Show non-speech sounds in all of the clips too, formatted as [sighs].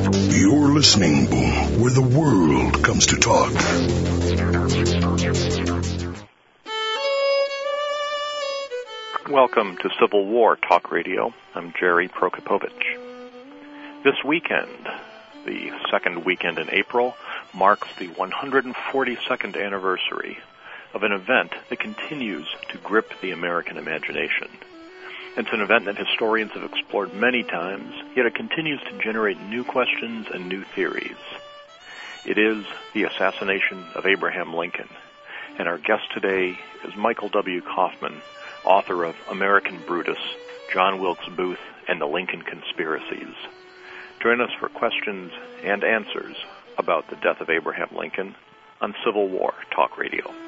You're listening to where the world comes to talk. Welcome to Civil War Talk Radio. I'm Jerry Prokopowicz. This weekend, the second weekend in April, marks the 142nd anniversary of an event that continues to grip the American imagination. It's an event that historians have explored many times, yet it continues to generate new questions and new theories. It is the assassination of Abraham Lincoln. And our guest today is Michael W. Kaufman, author of American Brutus, John Wilkes Booth, and the Lincoln Conspiracies. Join us for questions and answers about the death of Abraham Lincoln on Civil War Talk Radio.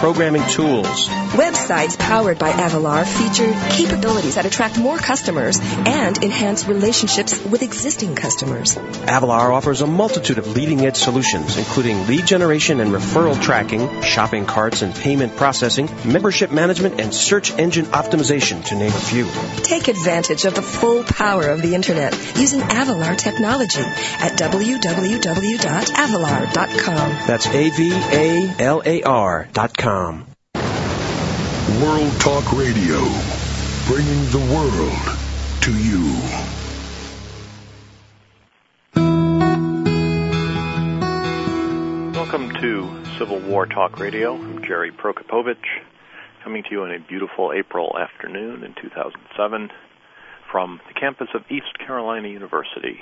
programming tools. Websites powered by Avalar feature capabilities that attract more customers and enhance relationships with existing customers. Avalar offers a multitude of leading edge solutions, including lead generation and referral tracking, shopping carts and payment processing, membership management, and search engine optimization, to name a few. Take advantage of the full power of the Internet using Avalar technology at www.avalar.com. That's A-V-A-L-A-R dot com. World Talk Radio, bringing the world to you. Welcome to Civil War Talk Radio. I'm Jerry Prokopowicz, coming to you on a beautiful April afternoon in 2007 from the campus of East Carolina University,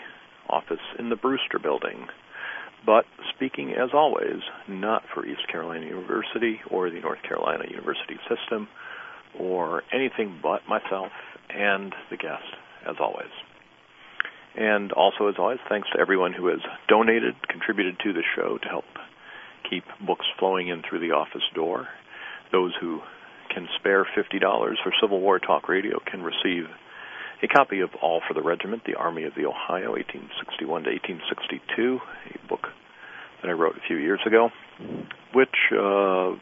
office in the Brewster Building. But speaking, as always, not for East Carolina University or the North Carolina University system or anything but myself and the guest, as always. And also, as always, thanks to everyone who has donated, contributed to the show to help keep books flowing in through the office door. Those who can spare $50 for Civil War Talk Radio can receive a copy of All for the Regiment, The Army of the Ohio, 1861 to 1862, a book that I wrote a few years ago, which, uh,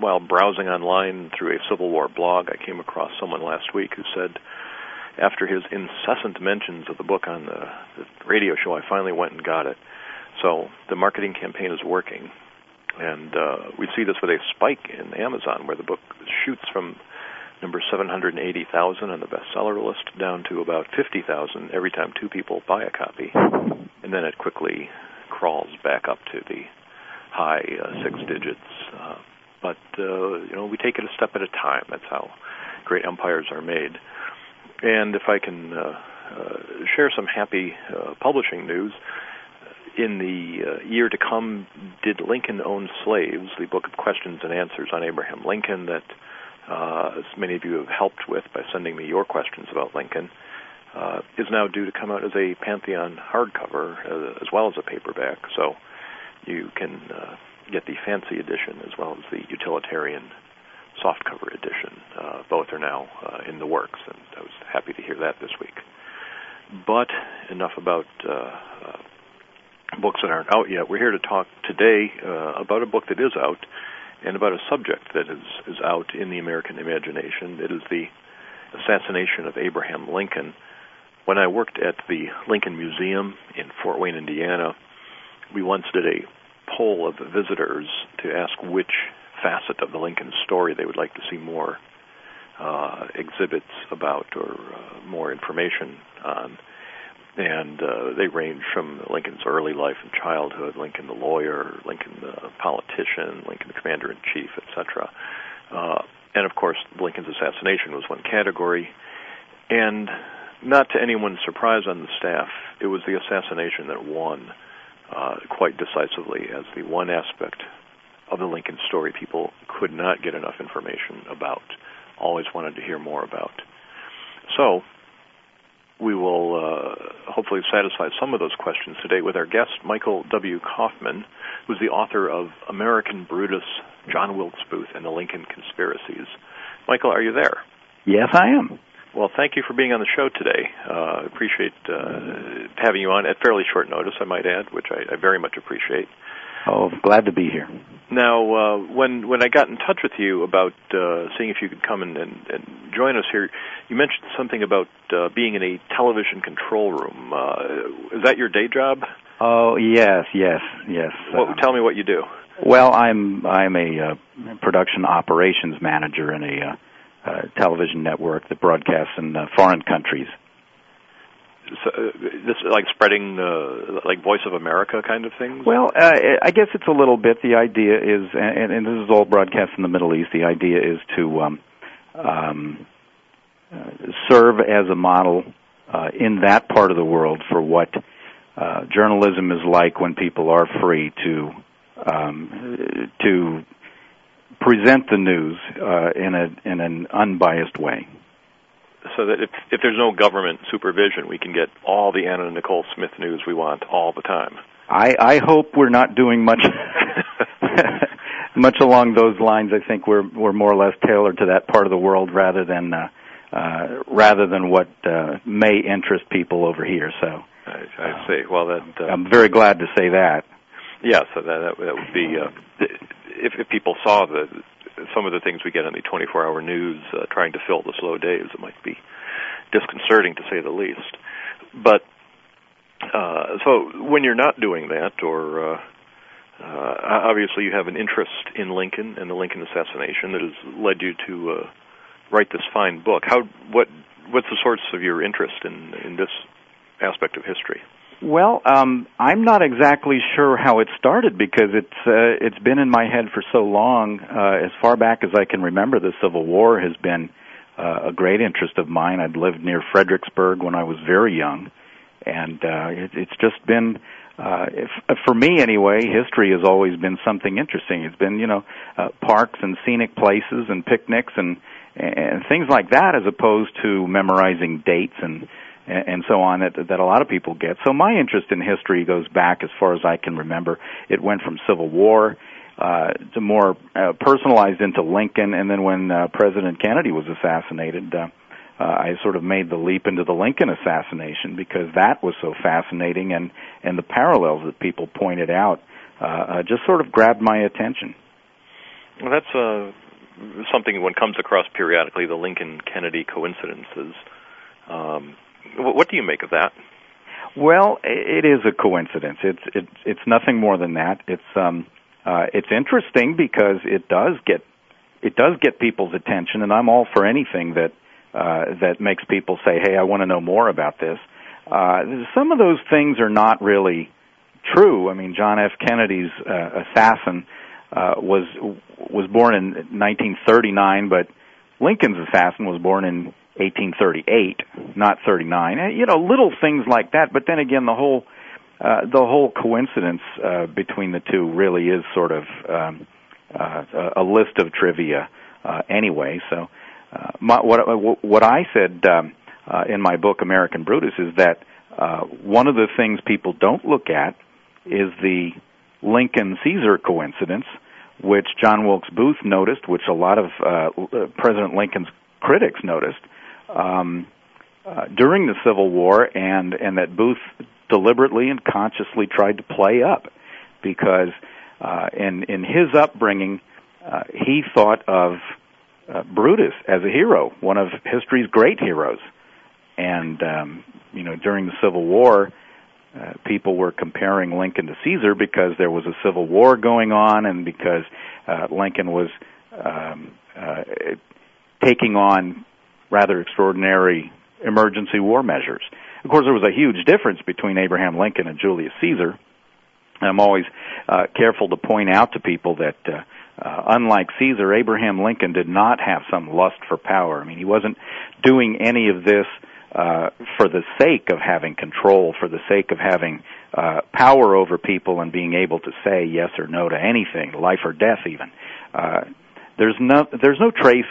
while browsing online through a Civil War blog, I came across someone last week who said, after his incessant mentions of the book on the, the radio show, I finally went and got it. So the marketing campaign is working, and uh, we see this with a spike in Amazon, where the book shoots from number 780,000 on the bestseller list down to about 50,000 every time two people buy a copy, and then it quickly crawls back up to the high uh, six digits. Uh, but uh, you know, we take it a step at a time. That's how great empires are made. And if I can uh, uh, share some happy uh, publishing news, in the uh, year to come, Did Lincoln Own Slaves? The book of questions and answers on Abraham Lincoln that uh, as many of you have helped with by sending me your questions about Lincoln, uh, is now due to come out as a Pantheon hardcover uh, as well as a paperback. So you can uh, get the fancy edition as well as the utilitarian softcover edition. Uh, both are now uh, in the works, and I was happy to hear that this week. But enough about uh, uh, books that aren't out yet. We're here to talk today uh, about a book that is out and about a subject that is, is out in the American imagination. It is the assassination of Abraham Lincoln. When I worked at the Lincoln Museum in Fort Wayne, Indiana, we once did a poll of visitors to ask which facet of the Lincoln story they would like to see more uh, exhibits about or uh, more information on. And uh, they range from Lincoln's early life and childhood, Lincoln the lawyer, Lincoln the politician, Lincoln the commander in chief, etc. Uh, and of course, Lincoln's assassination was one category. And not to anyone's surprise on the staff, it was the assassination that won uh, quite decisively as the one aspect of the Lincoln story people could not get enough information about, always wanted to hear more about. So, we will uh, hopefully satisfy some of those questions today with our guest, Michael W. Kaufman, who's the author of American Brutus, John Wilkes Booth, and the Lincoln Conspiracies. Michael, are you there? Yes, I am. Well, thank you for being on the show today. Uh, appreciate uh, having you on at fairly short notice, I might add, which I, I very much appreciate. Oh, glad to be here. Now, uh, when when I got in touch with you about uh, seeing if you could come and, and, and join us here, you mentioned something about uh, being in a television control room. Uh, is that your day job? Oh yes, yes, yes. Well, um, tell me what you do. Well, I'm I'm a uh, production operations manager in a uh, uh, television network that broadcasts in uh, foreign countries. Uh, this like spreading the like Voice of America kind of thing. Well, uh, I guess it's a little bit. The idea is, and, and this is all broadcast in the Middle East. The idea is to um, um, serve as a model uh, in that part of the world for what uh, journalism is like when people are free to um, to present the news uh, in a in an unbiased way so that if if there's no government supervision, we can get all the Anna Nicole Smith news we want all the time. I I hope we're not doing much [laughs] much along those lines. I think we're we're more or less tailored to that part of the world rather than uh, uh, rather than what uh, may interest people over here. So I, I see. Well, that uh, I'm very glad to say that. Yeah, so that that, that would be uh, if if people saw the some of the things we get in the 24-hour news, uh, trying to fill the slow days, it might be disconcerting to say the least. But uh, so when you're not doing that, or uh, uh, obviously you have an interest in Lincoln and the Lincoln assassination that has led you to uh, write this fine book. How what what's the source of your interest in in this aspect of history? Well, um, I'm not exactly sure how it started because it's uh, it's been in my head for so long. Uh, as far back as I can remember, the Civil War has been uh, a great interest of mine. I'd lived near Fredericksburg when I was very young, and uh, it, it's just been. Uh, if, for me anyway, history has always been something interesting. It's been, you know, uh, parks and scenic places and picnics and and things like that, as opposed to memorizing dates and and, so on that that a lot of people get. So my interest in history goes back as far as I can remember. It went from Civil War uh, to more uh, personalized into Lincoln, and then when uh, President Kennedy was assassinated. Uh, uh, I sort of made the leap into the Lincoln assassination because that was so fascinating, and and the parallels that people pointed out uh, uh, just sort of grabbed my attention. Well, that's uh, something one comes across periodically: the Lincoln Kennedy coincidences. Um, what do you make of that? Well, it is a coincidence. It's it's it's nothing more than that. It's um uh it's interesting because it does get it does get people's attention and I'm all for anything that uh that makes people say, "Hey, I want to know more about this." Uh some of those things are not really true. I mean, John F. Kennedy's uh, assassin uh was was born in 1939, but Lincoln's assassin was born in 1838, not 39. Eh, you know, little things like that. But then again, the whole uh, the whole coincidence uh, between the two really is sort of um, uh, a list of trivia uh, anyway. So, uh, my, what what I said um, uh, in my book American Brutus is that uh, one of the things people don't look at is the Lincoln Caesar coincidence, which John Wilkes Booth noticed, which a lot of uh, President Lincoln's critics noticed, um, uh, during the Civil War, and and that Booth deliberately and consciously tried to play up, because uh, in in his upbringing, uh, he thought of uh, Brutus as a hero, one of history's great heroes, and um, you know during the Civil War. Uh, people were comparing Lincoln to Caesar because there was a civil war going on, and because uh, Lincoln was um, uh, taking on rather extraordinary emergency war measures. Of course, there was a huge difference between Abraham Lincoln and Julius Caesar. I'm always uh, careful to point out to people that, uh, uh, unlike Caesar, Abraham Lincoln did not have some lust for power. I mean, he wasn't doing any of this uh, for the sake of having control, for the sake of having uh, power over people and being able to say yes or no to anything, life or death, even. Uh, there's no there's no trace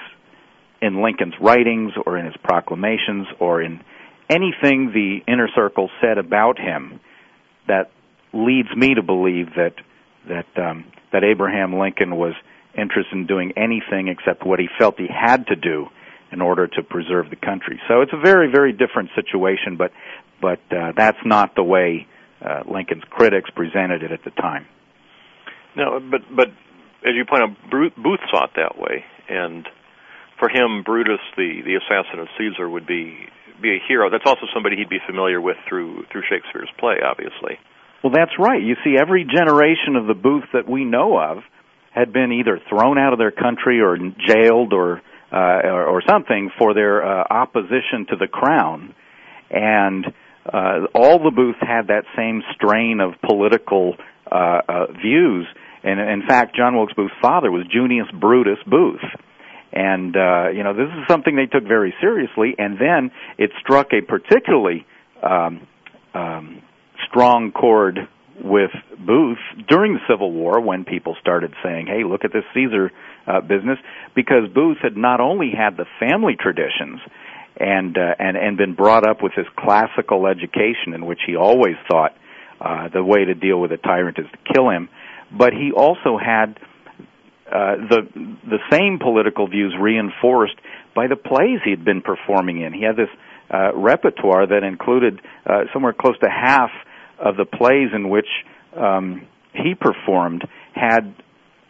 in Lincoln's writings or in his proclamations or in anything the inner circle said about him that leads me to believe that that um, that Abraham Lincoln was interested in doing anything except what he felt he had to do in order to preserve the country. So it's a very very different situation, but but uh, that's not the way uh, Lincoln's critics presented it at the time. No, but but as you point out, Booth it that way, and for him, Brutus, the the assassin of Caesar, would be be a hero. That's also somebody he'd be familiar with through through Shakespeare's play, obviously. Well, that's right. You see, every generation of the Booth that we know of had been either thrown out of their country or jailed or uh, or, or something for their uh, opposition to the crown, and uh, all the Booths had that same strain of political uh, uh, views. And in fact, John Wilkes Booth's father was Junius Brutus Booth. And, uh, you know, this is something they took very seriously. And then it struck a particularly um, um, strong chord with Booth during the Civil War when people started saying, "Hey, look at this Caesar uh, business," because Booth had not only had the family traditions and uh, and and been brought up with this classical education in which he always thought uh, the way to deal with a tyrant is to kill him, but he also had uh, the the same political views reinforced by the plays he'd been performing in. He had this uh, repertoire that included uh, somewhere close to half of the plays in which um, he performed had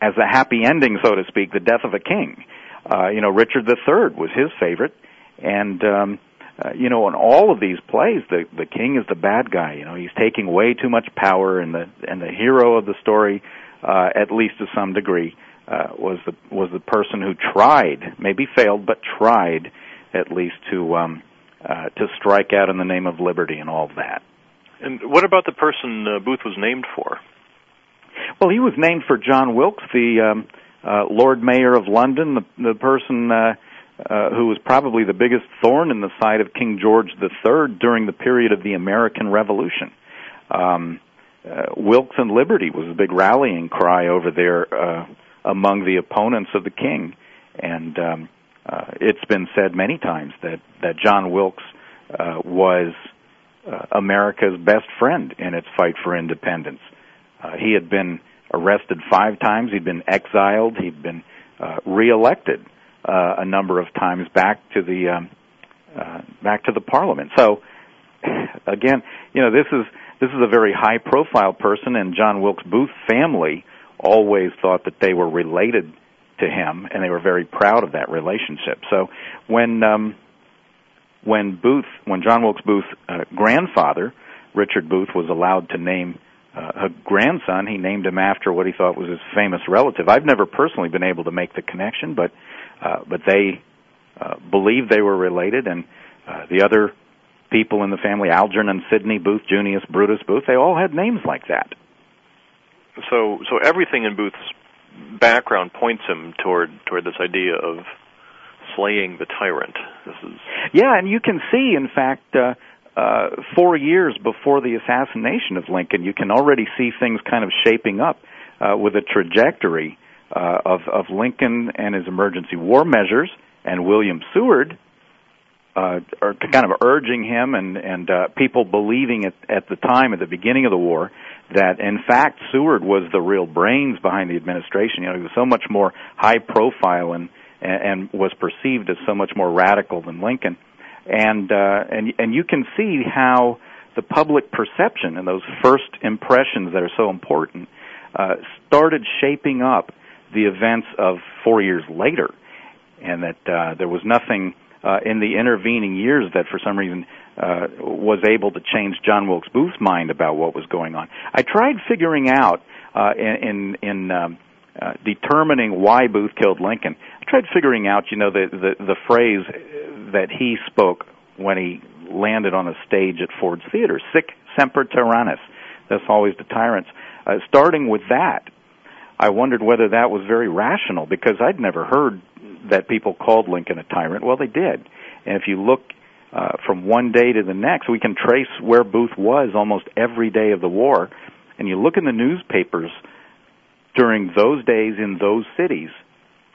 as a happy ending, so to speak, the death of a king. Uh, you know, Richard III was his favorite, and um, uh, you know, in all of these plays, the the king is the bad guy. You know, he's taking way too much power, and the and the hero of the story, uh, at least to some degree, uh, was the was the person who tried, maybe failed, but tried at least to um, uh, to strike out in the name of liberty and all that. And what about the person uh, Booth was named for? Well, he was named for John Wilkes, the um, uh, Lord Mayor of London, the the person. Uh, uh, who was probably the biggest thorn in the side of King George III during the period of the American Revolution. Um, uh, Wilkes and Liberty was a big rallying cry over there uh, among the opponents of the king, and um, uh, it's been said many times that that John Wilkes uh, was uh, America's best friend in its fight for independence. Uh, he had been arrested five times. He'd been exiled. He'd been uh, reelected uh, a number of times back to the um, uh, back to the Parliament. So [sighs] again, you know, this is this is a very high profile person, and John Wilkes Booth family always thought that they were related to him, and they were very proud of that relationship. So when um, when Booth, when John Wilkes Booth's uh, grandfather, Richard Booth, was allowed to name uh, a grandson, he named him after what he thought was his famous relative. I've never personally been able to make the connection, but uh, but they uh, believed they were related, and uh, the other people in the family, Algernon Sidney Booth, Junius Brutus Booth, they all had names like that. So, so everything in Booth's background points him toward toward this idea of slaying the tyrant. This is yeah, and you can see, in fact. Uh, uh, four years before the assassination of Lincoln, you can already see things kind of shaping up uh, with a trajectory uh, of, of Lincoln and his emergency war measures, and William Seward uh, are kind of urging him and and uh, people believing at at the time at the beginning of the war that in fact Seward was the real brains behind the administration. You know, he was so much more high profile and and, was perceived as so much more radical than Lincoln, and uh, and and you can see how the public perception and those first impressions that are so important uh, started shaping up the events of four years later, and that uh, there was nothing uh, in the intervening years that, for some reason, uh, was able to change John Wilkes Booth's mind about what was going on. I tried figuring out uh, in in, um, uh, determining why Booth killed Lincoln. I tried figuring out, you know, the the, the phrase that he spoke when he landed on a stage at Ford's Theater, "Sic semper tyrannis." That's always the tyrants. Uh, starting with that, I wondered whether that was very rational because I'd never heard that people called Lincoln a tyrant. Well, they did. And if you look uh, from one day to the next. We can trace where Booth was almost every day of the war. And you look in the newspapers during those days in those cities,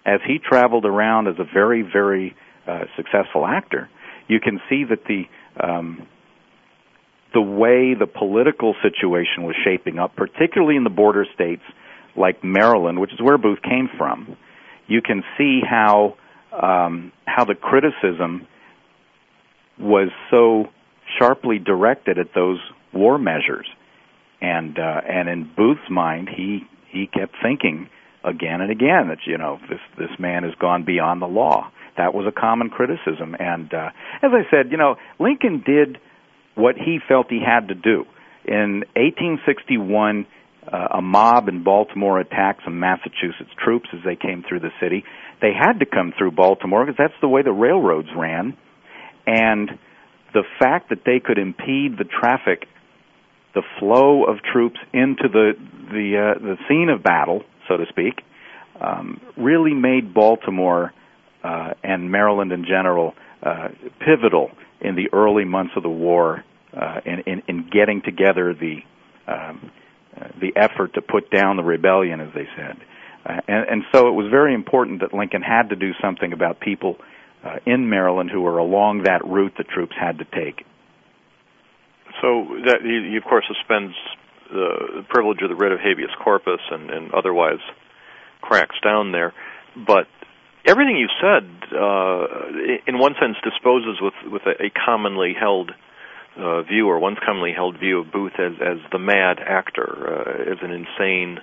as he traveled around as a very, very uh, successful actor, you can see that the um, the way the political situation was shaping up, particularly in the border states like Maryland, which is where Booth came from, you can see how um, how the criticism was so sharply directed at those war measures, and uh, and in Booth's mind, he he kept thinking again and again that you know this this man has gone beyond the law. That was a common criticism, and uh, as I said, you know Lincoln did what he felt he had to do. In 1861, uh, a mob in Baltimore attacked some Massachusetts troops as they came through the city. They had to come through Baltimore because that's the way the railroads ran. And the fact that they could impede the traffic, the flow of troops into the the uh, the scene of battle, so to speak, um, really made Baltimore uh, and Maryland in general uh, pivotal in the early months of the war uh, in, in, in getting together the um, uh, the effort to put down the rebellion, as they said. Uh, and, and so it was very important that Lincoln had to do something about people uh, in Maryland who were along that route the troops had to take. So that he, he of course suspends the privilege of the writ of habeas corpus and, and otherwise cracks down there, but everything you said, uh, in one sense, disposes with with a, a commonly held uh, view, or one commonly held view of Booth as as the mad actor, uh, as an insane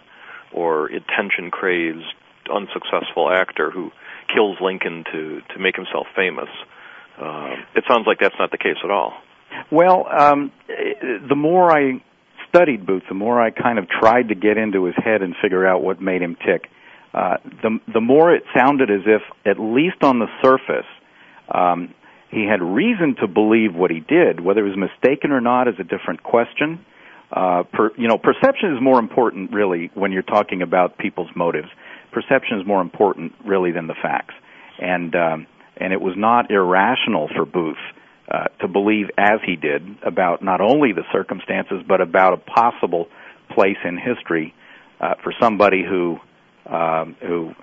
or attention crazed, unsuccessful actor who kills Lincoln to to make himself famous. Uh, it sounds like that's not the case at all. Well, um, the more I studied Booth, the more I kind of tried to get into his head and figure out what made him tick. Uh, the the more it sounded as if, at least on the surface, um, he had reason to believe what he did. Whether it was mistaken or not is a different question. Uh, per, you know, perception is more important, really, when you're talking about people's motives. Perception is more important, really, than the facts. And um, and it was not irrational for Booth uh, to believe, as he did, about not only the circumstances but about a possible place in history uh, for somebody who um, who,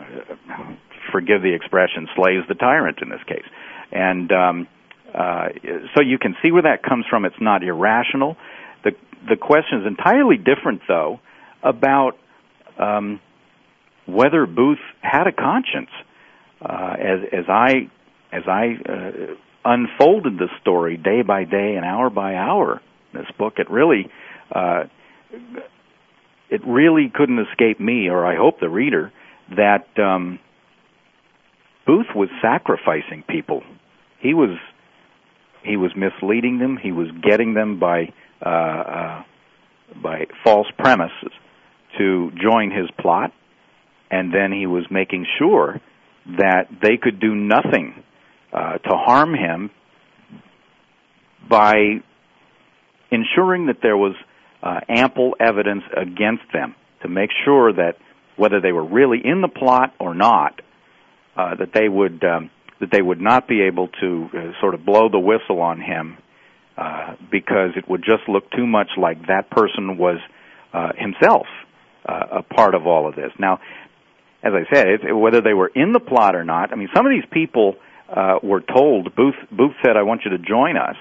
forgive the expression, slays the tyrant in this case. And um, uh, so you can see where that comes from. It's not irrational. The the question is entirely different, though, about um, whether Booth had a conscience. Uh, as as I as I uh, unfolded the story day by day and hour by hour, this book, it really uh, it really couldn't escape me, or I hope the reader, that um, Booth was sacrificing people. He was he was misleading them. He was getting them by uh, uh, by false premises to join his plot, and then he was making sure that they could do nothing uh, to harm him by ensuring that there was uh, ample evidence against them to make sure that whether they were really in the plot or not, uh, that they would um, that they would not be able to uh, sort of blow the whistle on him uh, because it would just look too much like that person was uh, himself uh, a part of all of this. Now, as I said, it, whether they were in the plot or not, I mean, some of these people uh, were told Booth Booth said, "I want you to join us,"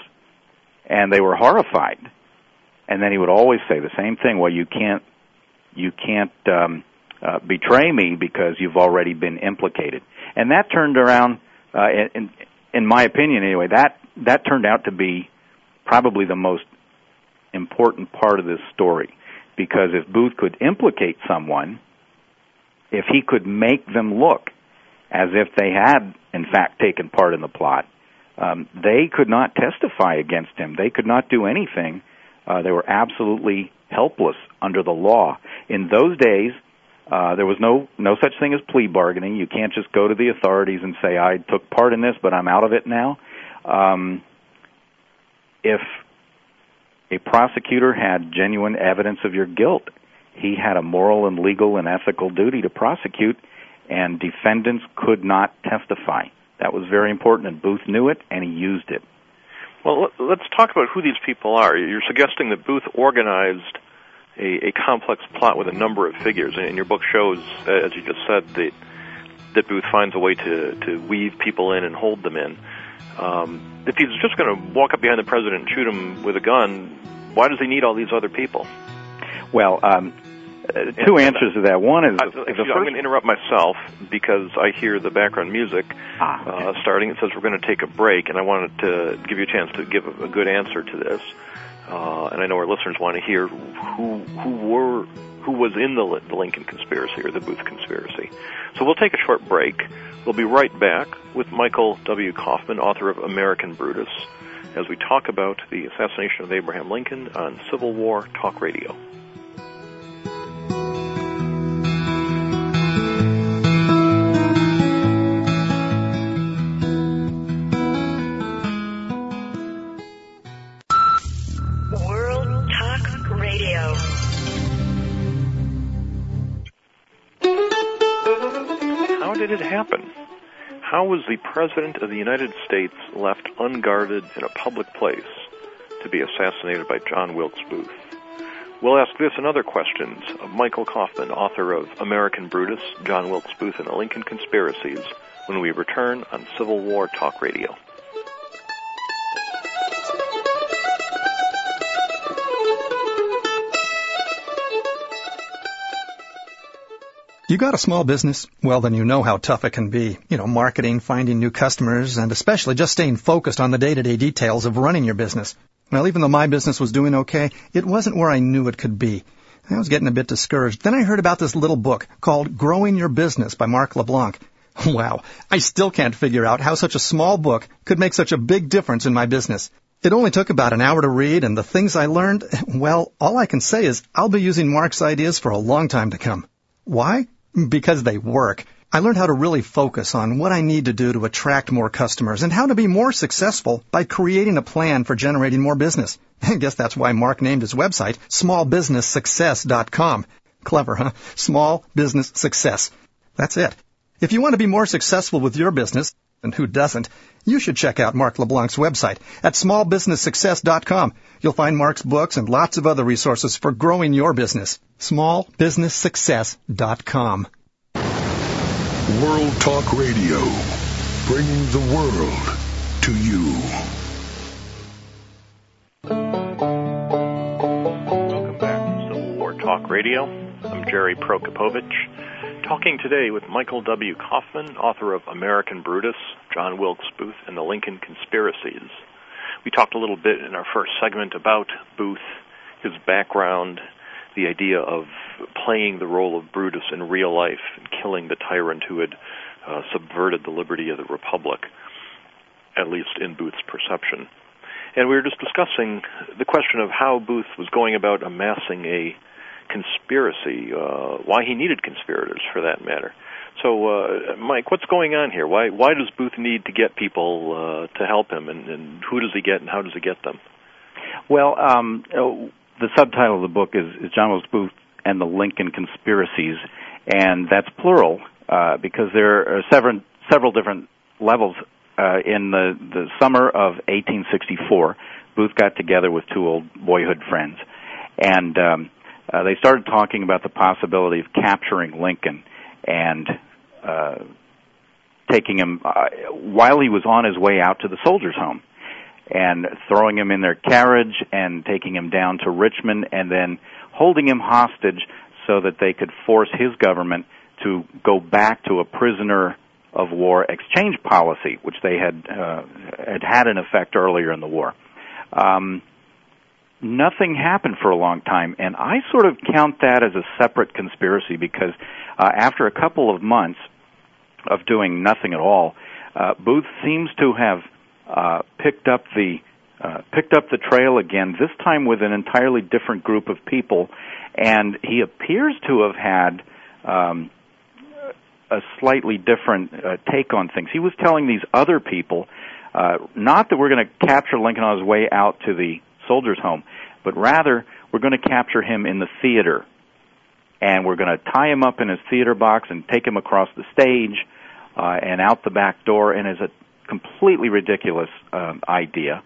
and they were horrified and then he would always say the same thing. Well, you can't you can't um, uh, betray me because you've already been implicated, and that turned around. Uh, in, in my opinion, anyway, that that turned out to be probably the most important part of this story, because if Booth could implicate someone, if he could make them look as if they had in fact taken part in the plot, um, they could not testify against him. They could not do anything uh, they were absolutely helpless under the law. In those days, uh, there was no no such thing as plea bargaining. You can't just go to the authorities and say I took part in this, but I'm out of it now. Um, if a prosecutor had genuine evidence of your guilt, he had a moral and legal and ethical duty to prosecute, and defendants could not testify. That was very important, and Booth knew it, and he used it. Well, let's talk about who these people are. You're suggesting that Booth organized a, a complex plot with a number of figures, and your book shows, as you just said, that that Booth finds a way to to weave people in and hold them in. Um, if he's just going to walk up behind the president and shoot him with a gun, why does he need all these other people? Well, um, uh, two and, answers to that. One is, I, the first... I'm going to interrupt myself because I hear the background music ah, okay. uh, starting. It says we're going to take a break, and I wanted to give you a chance to give a, a good answer to this. Uh, and I know our listeners want to hear who who were who was in the, the Lincoln conspiracy or the Booth conspiracy. So we'll take a short break. We'll be right back with Michael W. Kaufman, author of American Brutus, as we talk about the assassination of Abraham Lincoln on Civil War Talk Radio. How was the President of the United States left unguarded in a public place to be assassinated by John Wilkes Booth? We'll ask this and other questions of Michael Kaufman, author of American Brutus, John Wilkes Booth and the Lincoln Conspiracies, when we return on Civil War Talk Radio. You got a small business? Well, then you know how tough it can be. You know, marketing, finding new customers, and especially just staying focused on the day-to-day details of running your business. Well, even though my business was doing okay, it wasn't where I knew it could be. I was getting a bit discouraged. Then I heard about this little book called Growing Your Business by Mark LeBlanc. [laughs] Wow, I still can't figure out how such a small book could make such a big difference in my business. It only took about an hour to read, and the things I learned, [laughs] well, all I can say is I'll be using Mark's ideas for a long time to come. Why? Because they work. I learned how to really focus on what I need to do to attract more customers and how to be more successful by creating a plan for generating more business. [laughs] I guess that's why Mark named his website smallbusinesssuccess.com. Clever, huh? Small business success. That's it. If you want to be more successful with your business, and who doesn't, you should check out Mark LeBlanc's website at smallbusinesssuccess.com. You'll find Mark's books and lots of other resources for growing your business. smallbusinesssuccess.com. World Talk Radio, bringing the world to you. Welcome back to Civil War Talk Radio. I'm Jerry Prokopowicz talking today with Michael W. Kaufman, author of American Brutus, John Wilkes Booth, and the Lincoln Conspiracies. We talked a little bit in our first segment about Booth, his background, the idea of playing the role of Brutus in real life and killing the tyrant who had uh, subverted the liberty of the Republic, at least in Booth's perception. And we were just discussing the question of how Booth was going about amassing a conspiracy, uh, why he needed conspirators for that matter. So, uh, Mike, what's going on here? Why why does Booth need to get people uh, to help him, and, and who does he get, and how does he get them? Well, um, the subtitle of the book is, is John Wilkes Booth and the Lincoln Conspiracies, and that's plural uh, because there are several several different levels. Uh, in the the summer of 1864, Booth got together with two old boyhood friends, and um, uh, they started talking about the possibility of capturing Lincoln and uh, taking him uh, while he was on his way out to the soldiers' home and throwing him in their carriage and taking him down to Richmond and then holding him hostage so that they could force his government to go back to a prisoner of war exchange policy, which they had uh, had had in effect earlier in the war. Um, nothing happened for a long time, and I sort of count that as a separate conspiracy because uh, after a couple of months of doing nothing at all, uh, Booth seems to have uh, picked up the uh, picked up the trail again. This time with an entirely different group of people, and he appears to have had. Um, a slightly different uh, take on things. He was telling these other people, uh, not that we're going to capture Lincoln on his way out to the soldier's home, but rather we're going to capture him in the theater. And we're going to tie him up in his theater box and take him across the stage uh, and out the back door. And it's a completely ridiculous um, idea.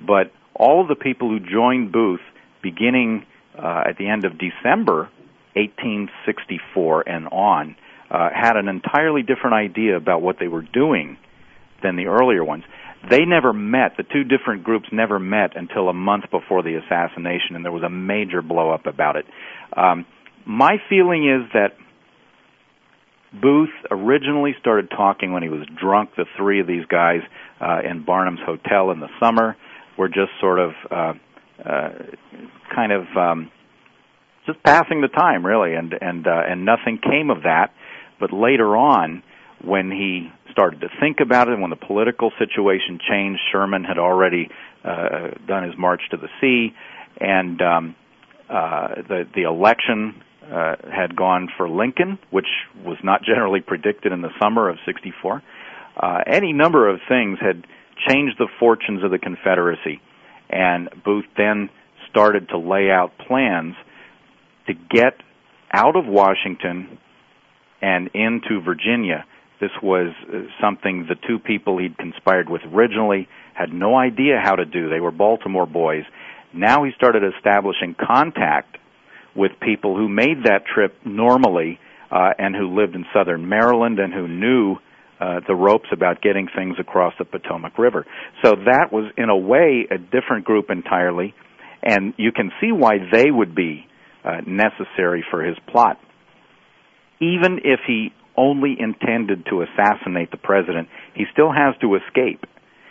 but all of the people who joined Booth beginning uh, at the end of December 1864 and on uh, had an entirely different idea about what they were doing than the earlier ones. They never met, the two different groups never met until a month before the assassination, and there was a major blow up about it. Um, my feeling is that Booth originally started talking when he was drunk. The three of these guys uh, in Barnum's Hotel in the summer were just sort of uh, uh, kind of um, just passing the time, really, and and uh, and nothing came of that. But later on, when he started to think about it, when the political situation changed, Sherman had already uh, done his march to the sea, and um, uh, the the election uh, had gone for Lincoln, which was not generally predicted in the summer of '64. Uh, any number of things had changed the fortunes of the Confederacy, and Booth then started to lay out plans to get out of Washington and into Virginia. This was uh, something the two people he'd conspired with originally had no idea how to do. They were Baltimore boys. Now he started establishing contact with people who made that trip normally uh, and who lived in southern Maryland and who knew uh, the ropes about getting things across the Potomac River. So that was, in a way, a different group entirely, and you can see why they would be uh, necessary for his plot. Even if he only intended to assassinate the president, he still has to escape.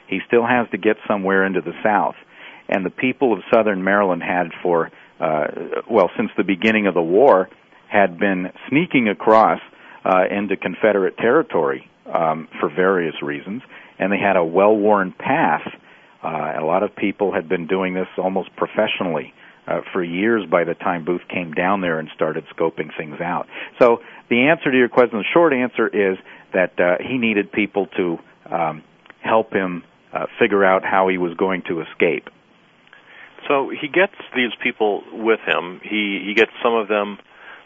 He still has to get somewhere into the South. And the people of southern Maryland had for uh, well, since the beginning of the war, had been sneaking across uh, into Confederate territory um, for various reasons, and they had a well-worn path. Uh, a lot of people had been doing this almost professionally uh, for years by the time Booth came down there and started scoping things out. So the answer to your question, the short answer is that uh, he needed people to um, help him uh, figure out how he was going to escape. So he gets these people with him. He he gets some of them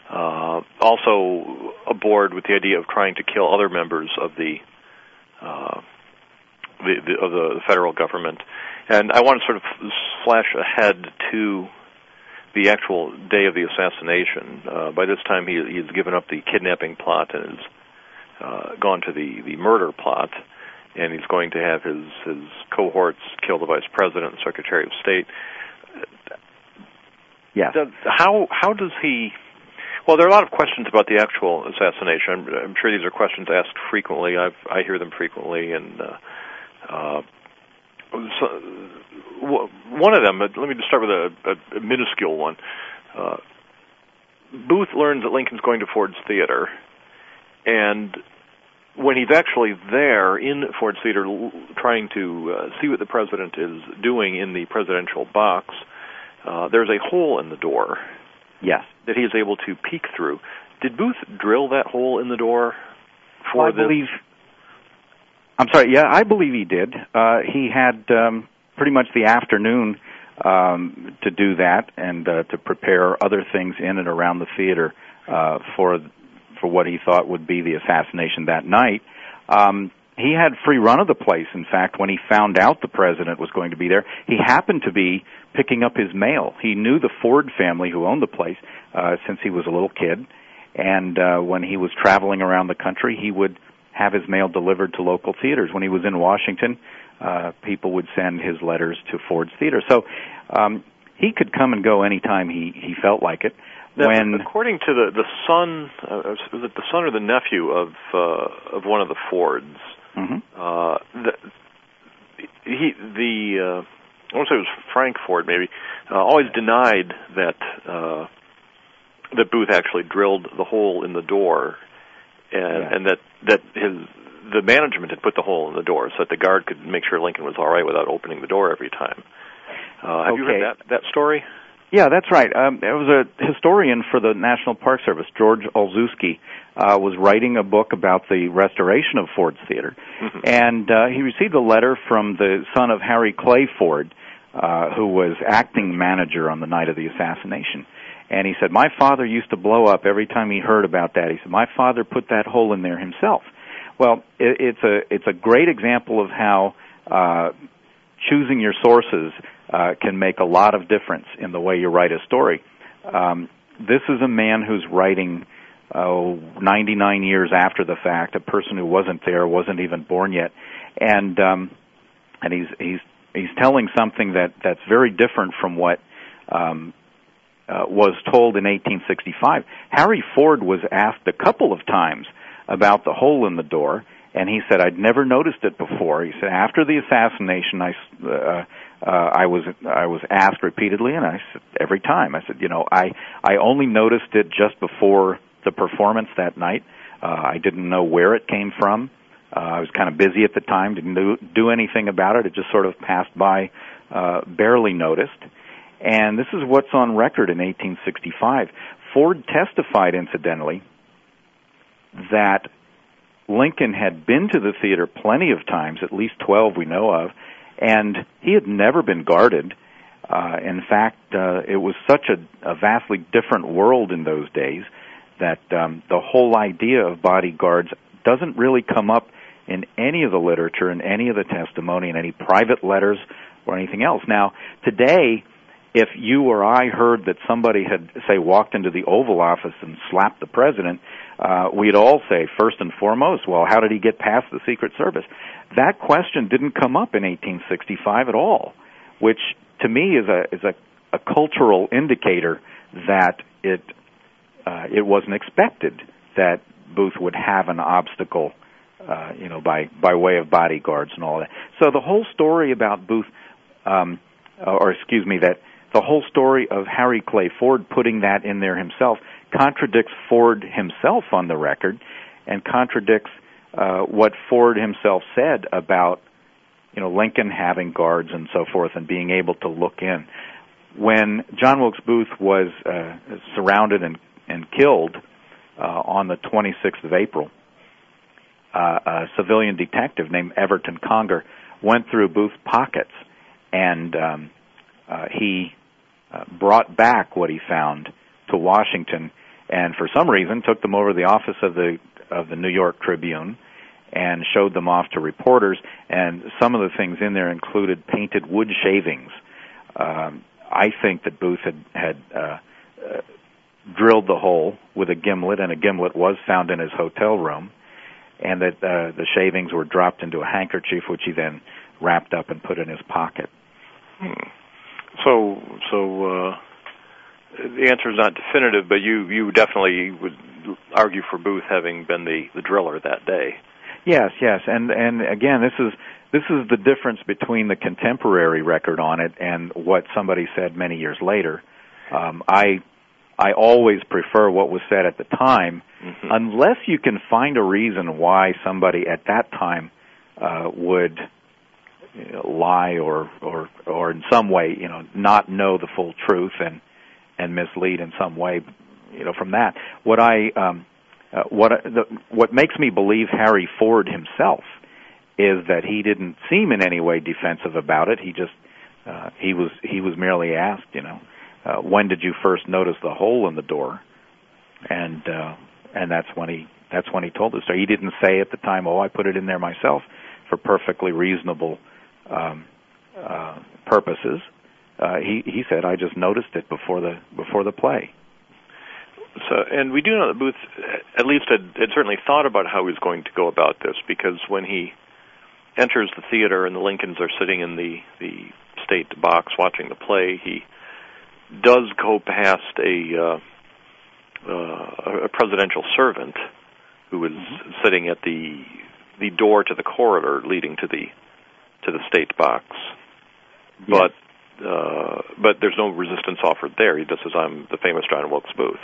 uh, also aboard with the idea of trying to kill other members of the, uh, the, the of the federal government. And I want to sort of flash ahead to the actual day of the assassination. Uh, by this time, he he's given up the kidnapping plot and has uh, gone to the the murder plot and he's going to have his his cohorts kill the vice president and secretary of state. Yeah. Does, how how does he? Well, there are a lot of questions about the actual assassination. I'm, I'm sure these are questions asked frequently. I've, I hear them frequently, and uh, uh, one of them. Let me just start with a, a, a minuscule one. Uh, Booth learns that Lincoln's going to Ford's Theater, and when he's actually there in Ford's Theater, trying to uh, see what the president is doing in the presidential box uh, there's a hole in the door. Yes. That he is able to peek through. Did Booth drill that hole in the door for well, I this? believe. I'm sorry. Yeah, I believe he did. Uh, he had um, pretty much the afternoon um, to do that and uh, to prepare other things in and around the theater uh, for for what he thought would be the assassination that night. Um, he had free run of the place. In fact, when he found out the president was going to be there, he happened to be picking up his mail. He knew the Ford family who owned the place uh, since he was a little kid, and uh, when he was traveling around the country, he would have his mail delivered to local theaters. When he was in Washington, uh, people would send his letters to Ford's Theater. So um, he could come and go anytime he he felt like it. Now, when according to the the son, uh, was it the son or the nephew of uh, of one of the Fords? Mm-hmm. Uh, the, he the uh, I want to say it was Frank Ford maybe, uh, always denied that uh, that Booth actually drilled the hole in the door, and, Yeah. and that that his the management had put the hole in the door so that the guard could make sure Lincoln was all right without opening the door every time. Uh, have you heard that that story? Yeah, that's right. Um, there was a historian for the National Park Service, George Olszewski, uh, was writing a book about the restoration of Ford's Theater, Mhm. and uh, he received a letter from the son of Harry Clay Ford, uh, who was acting manager on the night of the assassination. And he said, "My father used to blow up every time he heard about that." He said, "My father put that hole in there himself." Well, it, it's a it's a great example of how uh, choosing your sources uh, can make a lot of difference in the way you write a story. Um, this is a man who's writing oh, 99 years after the fact, a person who wasn't there, wasn't even born yet, and um, and he's he's he's telling something that that's very different from what um, uh, was told in 1865. Harry Ford was asked a couple of times about the hole in the door, and he said, "I'd never noticed it before." He said, "After the assassination, I uh, uh, I was I was asked repeatedly, and I said every time, I said, you know, I I only noticed it just before the performance that night. Uh, I didn't know where it came from. Uh, I was kind of busy at the time, didn't do, do anything about it. It just sort of passed by, uh, barely noticed. And this is what's on record in 1865. Ford testified, incidentally, that Lincoln had been to the theater plenty of times, at least 12 we know of, and he had never been guarded. Uh, in fact, uh, it was such a, a vastly different world in those days that um, the whole idea of bodyguards doesn't really come up in any of the literature, in any of the testimony, in any private letters or anything else. Now, today, if you or I heard that somebody had, say, walked into the Oval Office and slapped the president, uh, we'd all say, first and foremost, well, how did he get past the Secret Service? That question didn't come up in 1865 at all, which to me is a is a, a cultural indicator that it uh, it wasn't expected that Booth would have an obstacle, uh, you know, by by way of bodyguards and all that. So the whole story about Booth, um, or excuse me, that the whole story of Harry Clay Ford putting that in there himself contradicts Ford himself on the record, and contradicts uh, what Ford himself said about you know Lincoln having guards and so forth and being able to look in. When John Wilkes Booth was uh, surrounded and and killed uh, on the 26th of April, uh, a civilian detective named Everton Conger went through Booth's pockets and um, uh, he uh, brought back what he found to Washington, and for some reason took them over to the office of the of the New York Tribune and showed them off to reporters. And some of the things in there included painted wood shavings. Um, I think that Booth had had uh, uh, drilled the hole with a gimlet, and a gimlet was found in his hotel room, and that uh, the shavings were dropped into a handkerchief, which he then wrapped up and put in his pocket. Hmm. So, so uh, the answer is not definitive, but you you definitely would argue for Booth having been the the driller that day. Yes, yes, and and again, this is this is the difference between the contemporary record on it and what somebody said many years later. Um, I I always prefer what was said at the time, mm-hmm. unless you can find a reason why somebody at that time uh, would lie or or or in some way you know not know the full truth and and mislead in some way you know from that. What i um uh, what the, what makes me believe Harry Ford himself is that he didn't seem in any way defensive about it. He just uh, he was he was merely asked you know uh, when did you first notice the hole in the door? And uh and that's when he that's when he told us so he didn't say at the time oh I put it in there myself for perfectly reasonable um, uh, purposes. Uh, he he said, "I just noticed it before the before the play." So, and we do know that Booth, at least, had, had certainly thought about how he was going to go about this because when he enters the theater and the Lincolns are sitting in the the state box watching the play, he does go past a uh, uh, a presidential servant who is mm-hmm. sitting at the the door to the corridor leading to the to the state box, but uh, but there's no resistance offered there. He just says, "I'm the famous John Wilkes Booth."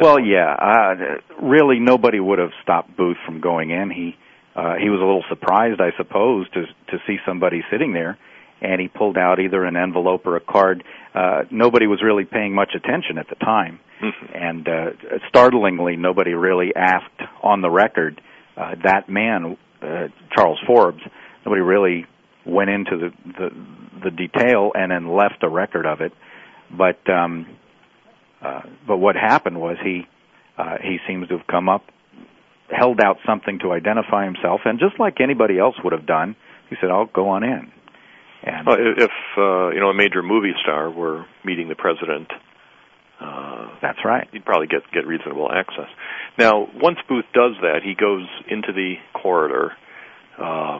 well, yeah, uh, really, nobody would have stopped Booth from going in. He uh, he was a little surprised, I suppose, to to see somebody sitting there, and he pulled out either an envelope or a card. Uh, nobody was really paying much attention at the time, mm-hmm. and uh, startlingly, nobody really asked on the record uh, that man, uh, Charles Forbes, nobody really went into the, the the detail and then left a record of it. But um, uh, but what happened was he uh, he seems to have come up, held out something to identify himself, and just like anybody else would have done, he said, "I'll go on in." And Well, if uh, you know a major movie star were meeting the president, uh, that's right. he'd probably get get reasonable access. Now, once Booth does that, he goes into the corridor. Uh,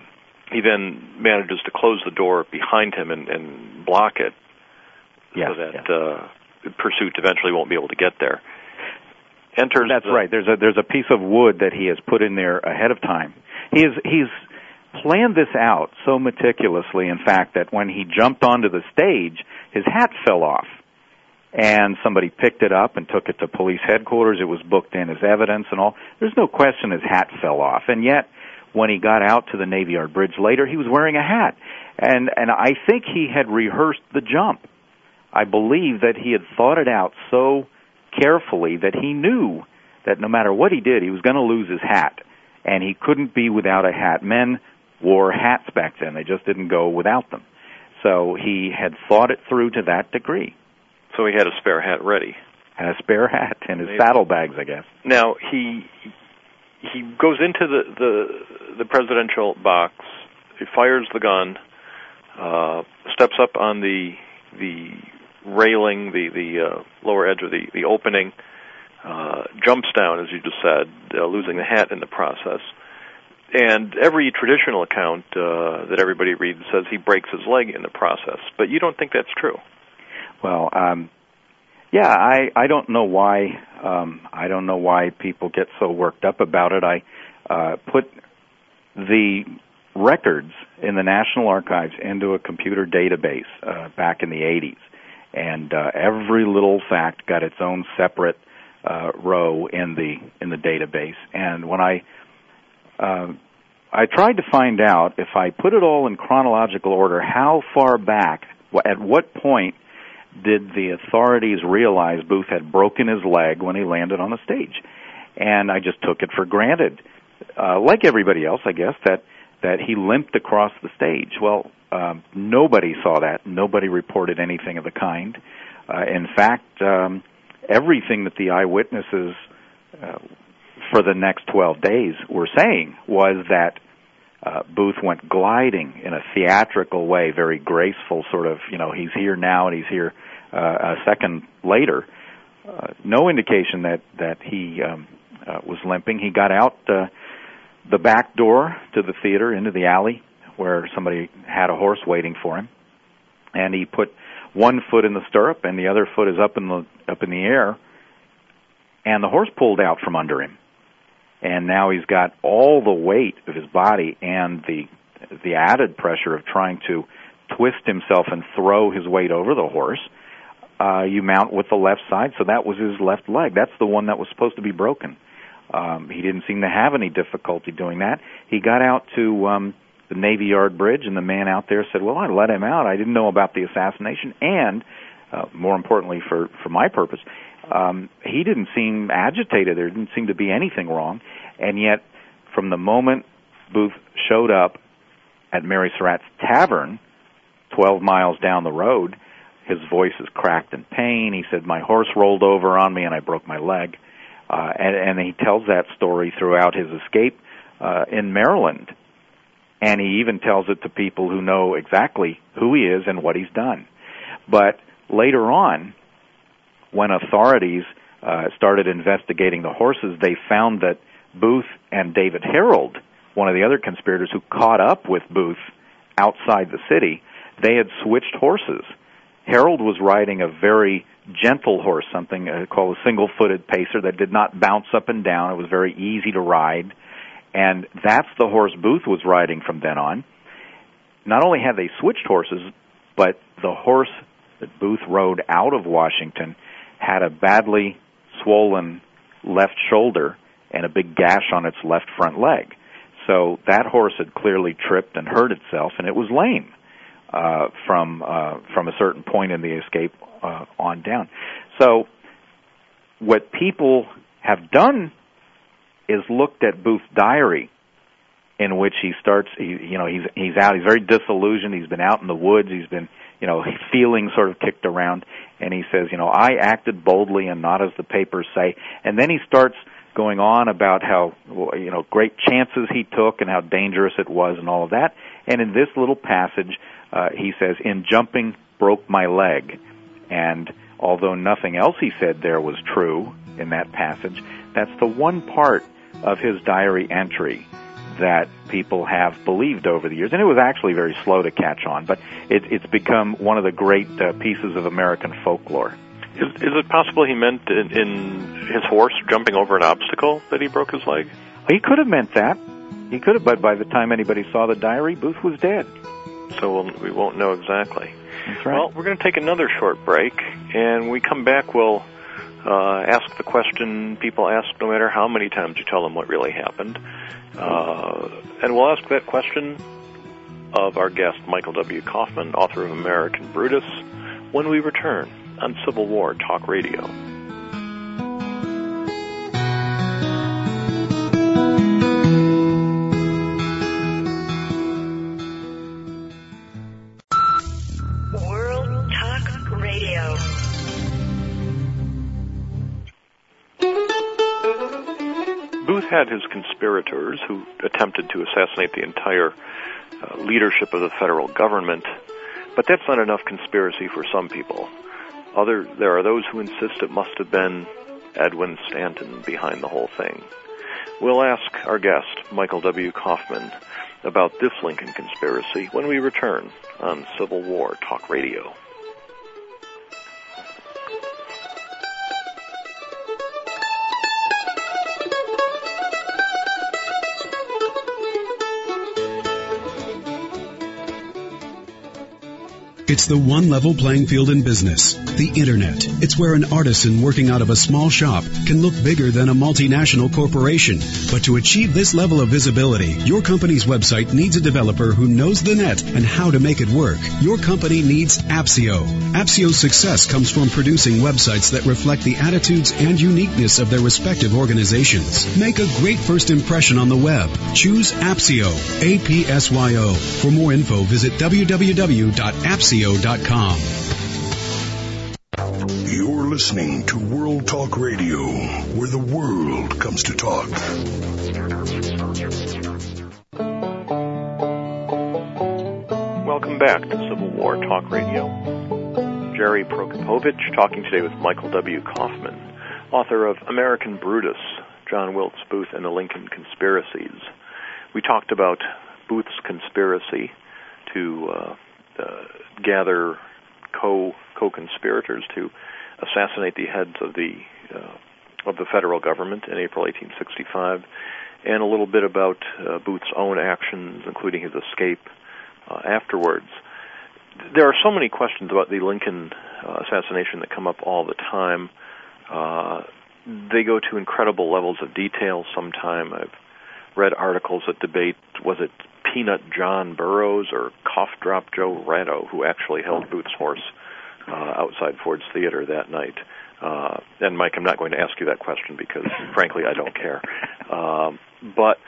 he then manages to close the door behind him and, and block it, so that uh, pursuit eventually won't be able to get there. Enters. That's the- right. There's a there's a piece of wood that he has put in there ahead of time. He is he's planned this out so meticulously, in fact, that when he jumped onto the stage, his hat fell off, and somebody picked it up and took it to police headquarters. It was booked in as evidence and all. There's no question his hat fell off, and yet when he got out to the Navy Yard Bridge later, he was wearing a hat, and and I think he had rehearsed the jump. I believe that he had thought it out so carefully that he knew that no matter what he did, he was going to lose his hat, and he couldn't be without a hat. Men wore hats back then; they just didn't go without them. So he had thought it through to that degree. So he had a spare hat ready. Had a spare hat in his saddlebags, I guess. Now he he goes into the the, the presidential box. He fires the gun. Uh, steps up on the the railing, the the uh, lower edge of the the opening. Uh, jumps down, as you just said, uh, losing the hat in the process. And every traditional account uh, that everybody reads says he breaks his leg in the process, but you don't think that's true. Well, um, yeah, I I don't know why um, I don't know why people get so worked up about it. I uh, put the records in the National Archives into a computer database uh, back in the 80s, and uh, every little fact got its own separate uh, row in the in the database. And when I uh, I tried to find out if I put it all in chronological order, how far back, at what point did the authorities realize Booth had broken his leg when he landed on the stage? And I just took it for granted, uh, like everybody else, I guess, that that he limped across the stage. Well, um, nobody saw that. Nobody reported anything of the kind. Uh, in fact, um, everything that the eyewitnesses uh, for the next 12 days were saying was that uh, Booth went gliding in a theatrical way, very graceful, sort of, you know, he's here now and he's here uh, a second later. Uh, no indication that that he um, uh, was limping. He got out uh, the back door to the theater into the alley where somebody had a horse waiting for him, and he put one foot in the stirrup and the other foot is up in the up in the air, and the horse pulled out from under him and now he's got all the weight of his body and the the added pressure of trying to twist himself and throw his weight over the horse. Uh, you mount with the left side, so that was his left leg. That's the one that was supposed to be broken. Um, he didn't seem to have any difficulty doing that. He got out to um, the Navy Yard Bridge, and the man out there said, "Well, I let him out. I didn't know about the assassination, and uh, more importantly, for for my purpose, um, he didn't seem agitated. There didn't seem to be anything wrong, and yet, from the moment Booth showed up at Mary Surratt's Tavern, 12 miles down the road, his voice is cracked in pain. He said, "My horse rolled over on me, and I broke my leg." Uh, and, and he tells that story throughout his escape uh, in Maryland, and he even tells it to people who know exactly who he is and what he's done. But later on, when authorities uh, started investigating the horses, they found that Booth and David Herold, one of the other conspirators who caught up with Booth outside the city, they had switched horses. Herold was riding a very gentle horse, something uh, called a single-footed pacer that did not bounce up and down. It was very easy to ride, and that's the horse Booth was riding from then on. Not only had they switched horses, but the horse that Booth rode out of Washington had a badly swollen left shoulder and a big gash on its left front leg. So that horse had clearly tripped and hurt itself, and it was lame uh, from uh, from a certain point in the escape uh, on down. So what people have done is looked at Booth's diary, in which he starts. He, you know, he's he's out. He's very disillusioned. He's been out in the woods. He's been you know feeling sort of kicked around, and he says, you know, I acted boldly and not as the papers say. And then he starts going on about how you know great chances he took and how dangerous it was and all of that. And in this little passage, uh, he says, "In jumping, broke my leg," and although nothing else he said there was true in that passage, that's the one part of his diary entry that people have believed over the years, and it was actually very slow to catch on, but it, it's become one of the great uh, pieces of American folklore. Is, is it possible he meant in, in his horse jumping over an obstacle that he broke his leg? He could have meant that. He could have, but by the time anybody saw the diary, Booth was dead. So we'll, we won't know exactly. Right. Well, we're going to take another short break, and when we come back, we'll uh, ask the question people ask no matter how many times you tell them what really happened. Uh, and we'll ask that question of our guest, Michael W. Kaufman, author of American Brutus, when we return on Civil War Talk Radio. Booth had his conspirators who attempted to assassinate the entire uh, leadership of the federal government, but that's not enough conspiracy for some people. Other, there are those who insist it must have been Edwin Stanton behind the whole thing. We'll ask our guest, Michael W. Kaufman, about this Lincoln conspiracy when we return on Civil War Talk Radio. It's the one level playing field in business. The Internet. It's where an artisan working out of a small shop can look bigger than a multinational corporation. But to achieve this level of visibility, your company's website needs a developer who knows the net and how to make it work. Your company needs Appsio. Appsio's success comes from producing websites that reflect the attitudes and uniqueness of their respective organizations. Make a great first impression on the web. Choose Appsio. A-P-S-Y-O. For more info, visit www.appsio.com. You're listening to World Talk Radio, where the world comes to talk. Welcome back to Civil War Talk Radio. Jerry Prokopowicz talking today with Michael W. Kaufman, author of American Brutus, John Wilkes Booth and the Lincoln Conspiracies. We talked about Booth's conspiracy to uh, uh, gather co co-conspirators to assassinate the heads of the uh, of the federal government in April 1865, and a little bit about uh, Booth's own actions, including his escape uh, afterwards. There are so many questions about the Lincoln uh, assassination that come up all the time. Uh, they go to incredible levels of detail. Sometime I've read articles that debate was it Peanut John Burroughs or Cough Drop Joe Ratto who actually held Booth's horse uh, outside Ford's Theater that night. Uh, and Mike, I'm not going to ask you that question because, [laughs] frankly, I don't care. Um, but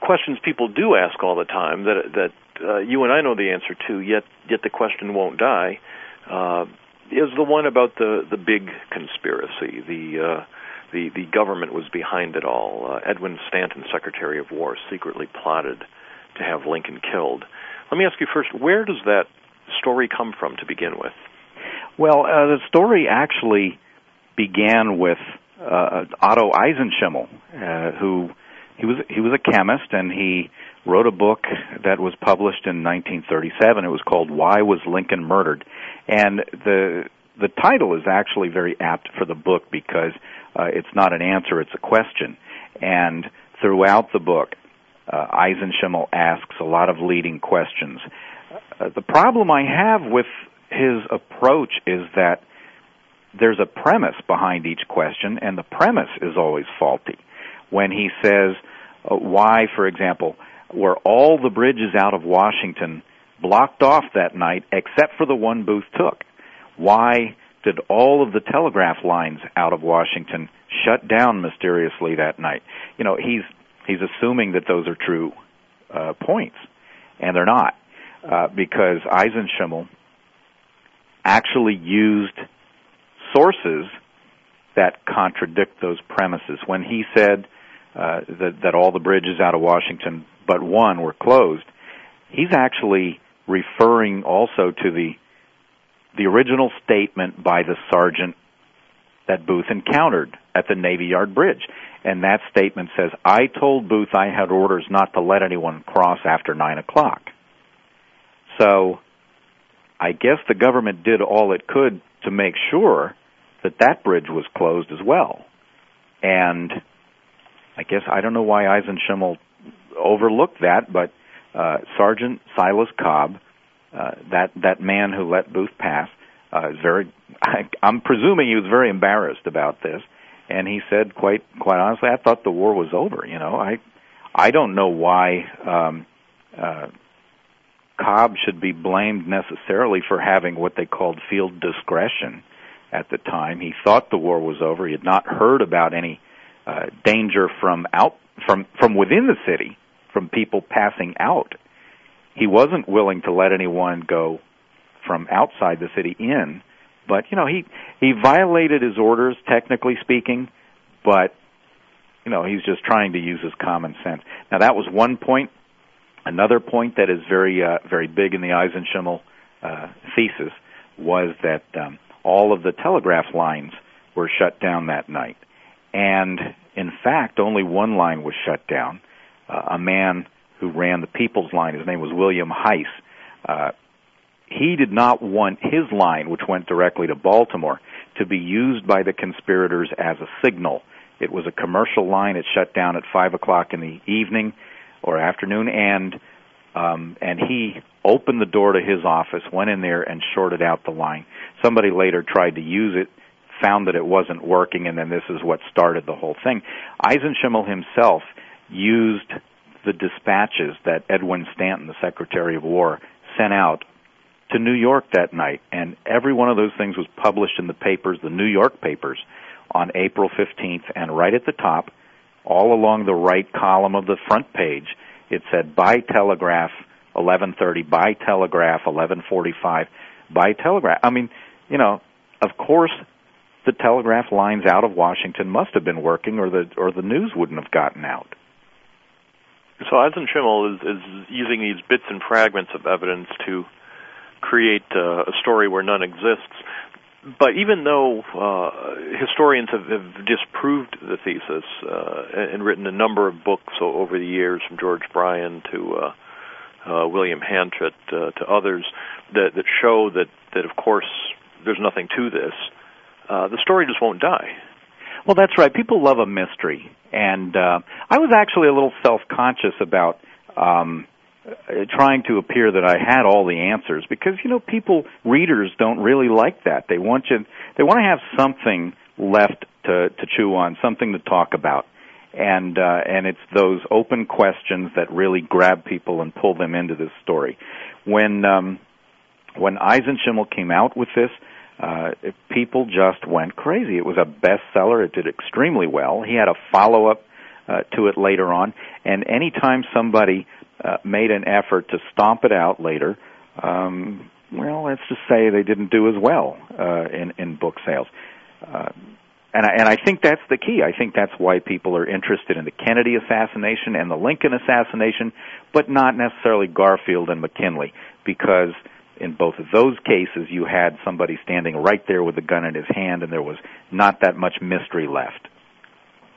questions people do ask all the time that that uh, you and I know the answer to, yet yet the question won't die, uh, is the one about the the big conspiracy. The uh, the the government was behind it all. Uh, Edwin Stanton, Secretary of War, secretly plotted to have Lincoln killed. Let me ask you first: Where does that story come from to begin with? Well, uh, the story actually began with uh, Otto Eisenschiml, uh, who he was he was a chemist and he wrote a book that was published in 1937. It was called Why Was Lincoln Murdered? And the the title is actually very apt for the book because uh, it's not an answer, it's a question. And throughout the book, uh, Eisenschiml asks a lot of leading questions. Uh, the problem I have with his approach is that there's a premise behind each question, and the premise is always faulty. When he says, uh, why, for example, were all the bridges out of Washington blocked off that night except for the one Booth took? Why did all of the telegraph lines out of Washington shut down mysteriously that night? You know, he's he's assuming that those are true uh, points, and they're not, uh, because Eisenschiml actually used sources that contradict those premises. When he said uh, that, that all the bridges out of Washington but one were closed, he's actually referring also to the the original statement by the sergeant that Booth encountered at the Navy Yard Bridge. And that statement says, I told Booth I had orders not to let anyone cross after 9 o'clock. So, I guess the government did all it could to make sure that that bridge was closed as well. And I guess I don't know why Eisenschiml overlooked that, but uh, Sergeant Silas Cobb, uh, that that man who let Booth pass, uh, is very. I, I'm presuming he was very embarrassed about this, and he said quite quite honestly, I thought the war was over. You know, I I don't know why um, uh, Cobb should be blamed necessarily for having what they called field discretion at the time. He thought the war was over. He had not heard about any uh, danger from out from from within the city, from people passing out. He wasn't willing to let anyone go from outside the city in, but you know he he violated his orders technically speaking, but you know he's just trying to use his common sense. Now that was one point. Another point that is very uh, very big in the Eisenschiml uh, thesis was that um, all of the telegraph lines were shut down that night. And in fact, only one line was shut down. Uh, a man who ran the People's Line, his name was William Heiss, uh, he did not want his line, which went directly to Baltimore, to be used by the conspirators as a signal. It was a commercial line. It shut down at five o'clock in the evening or afternoon, and um, and he opened the door to his office, went in there, and shorted out the line. Somebody later tried to use it, found that it wasn't working, and then this is what started the whole thing. Eisenschiml himself used the dispatches that Edwin Stanton, the Secretary of War, sent out to New York that night, and every one of those things was published in the papers, the New York papers, on April 15th, and right at the top, all along the right column of the front page, it said by telegraph 11:30, by telegraph 11:45, by telegraph. I mean, you know, of course, the telegraph lines out of Washington must have been working, or the or the news wouldn't have gotten out. So Eisenschiml is, is using these bits and fragments of evidence to create uh, a story where none exists. But even though uh, historians have, have disproved the thesis uh, and written a number of books over the years, from George Bryan to uh, uh, William Hanchett uh, to others, that, that show that, that of course there's nothing to this, the story just won't die. Well, that's right. People love a mystery, and uh, I was actually a little self-conscious about um, uh, trying to appear that I had all the answers because you know people readers don't really like that. They want you they want to have something left to to chew on, something to talk about. And uh and it's those open questions that really grab people and pull them into this story. When um when Eisenschiml came out with this, uh people just went crazy. It was a bestseller. It did extremely well. He had a follow-up uh, to it later on, and anytime somebody uh, made an effort to stomp it out later. Um, well, let's just say they didn't do as well uh, in in book sales. Uh, and I, and I think that's the key. I think that's why people are interested in the Kennedy assassination and the Lincoln assassination, but not necessarily Garfield and McKinley, because in both of those cases you had somebody standing right there with a gun in his hand, and there was not that much mystery left.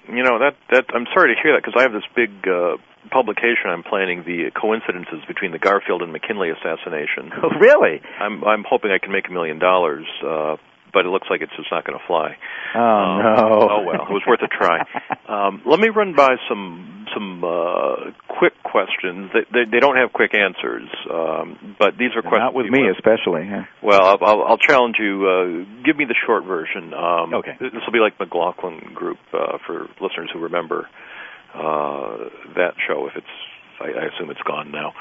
You know that that I'm sorry to hear that because I have this big uh, publication I'm planning the coincidences between the Garfield and McKinley assassination. [laughs] Oh, really? I'm I'm hoping I can make a million dollars, uh, but it looks like it's just not going to fly. Oh um, no! Oh well, it was worth a try. um, let me run by some some uh, quick questions. They, they, they don't have quick answers, um, but these are questions. Not with me, especially. Yeah. Well, I'll, I'll, I'll challenge you. Uh, give me the short version. Um, okay. This will be like McLaughlin Group uh, for listeners who remember uh, that show if it's I, I assume it's gone now.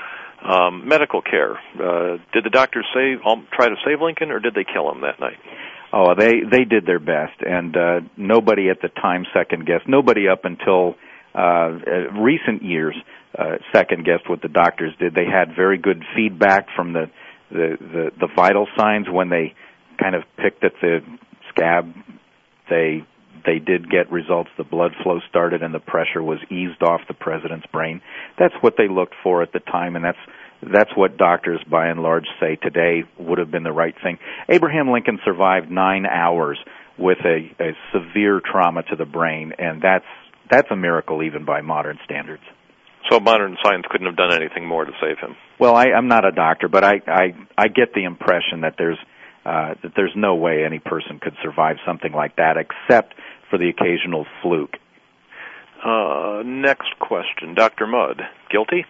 Um, medical care. Uh, did the doctors save um, try to save Lincoln, or did they kill him that night? Oh, they they did their best, and uh, nobody at the time second guessed. Nobody up until uh, recent years uh, second guessed what the doctors did. They had very good feedback from the the the, the vital signs when they kind of picked at the scab. They they did get results. The blood flow started and the pressure was eased off the president's brain. That's what they looked for at the time, and that's that's what doctors by and large say today would have been the right thing. Abraham Lincoln survived nine hours with a, a severe trauma to the brain, and that's that's a miracle even by modern standards. So modern science couldn't have done anything more to save him. Well, I, I'm not a doctor, but I I, I get the impression that there's uh, that there's no way any person could survive something like that, except for the occasional fluke. Uh, next question, Dr. Mudd, guilty?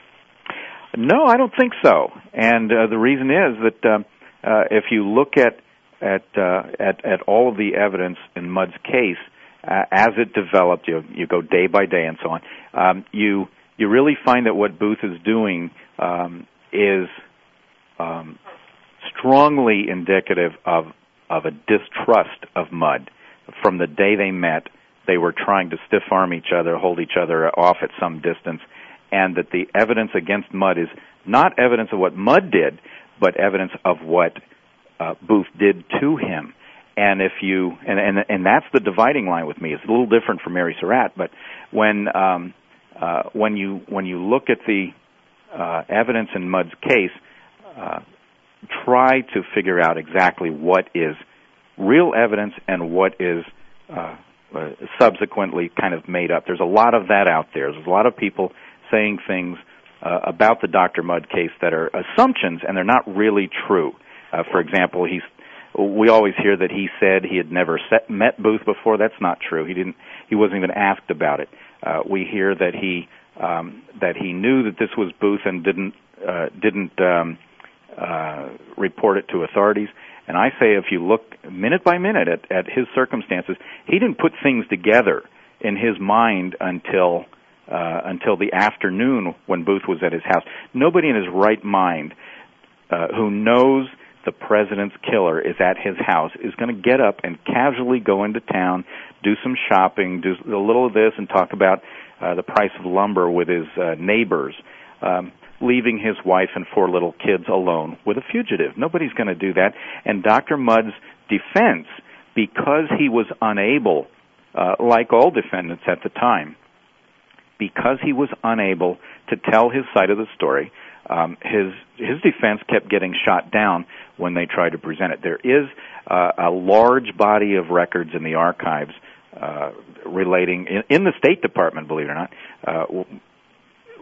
No, I don't think so. And uh, the reason is that uh, uh, if you look at at, uh, at at all of the evidence in Mudd's case uh, as it developed, you you go day by day and so on. Um, you you really find that what Booth is doing um, is um, strongly indicative of of a distrust of Mudd. From the day they met, they were trying to stiff arm each other, hold each other off at some distance, and that the evidence against Mudd is not evidence of what Mudd did, but evidence of what uh, Booth did to him. And if you and, and and that's the dividing line with me. It's a little different from Mary Surratt, but when um, uh, when you when you look at the uh, evidence in Mudd's case, uh, try to figure out exactly what is real evidence and what is uh, uh, subsequently kind of made up. There's a lot of that out there. There's a lot of people saying things uh, about the Dr. Mudd case that are assumptions and they're not really true. Uh, for example, he's we always hear that he said he had never set, met Booth before. That's not true. He didn't. He wasn't even asked about it. Uh, we hear that he um, that he knew that this was Booth and didn't uh, didn't um, uh, report it to authorities. And I say, if you look minute by minute at, at his circumstances, he didn't put things together in his mind until uh, until the afternoon when Booth was at his house. Nobody in his right mind uh, who knows the president's killer is at his house is going to get up and casually go into town, do some shopping, do a little of this, and talk about uh, the price of lumber with his uh, neighbors. Um, leaving his wife and four little kids alone with a fugitive. Nobody's going to do that. And Dr. Mudd's defense, because he was unable, uh, like all defendants at the time, because he was unable to tell his side of the story, um, his his defense kept getting shot down when they tried to present it. There is uh, a large body of records in the archives uh, relating in, in the State Department, believe it or not, uh,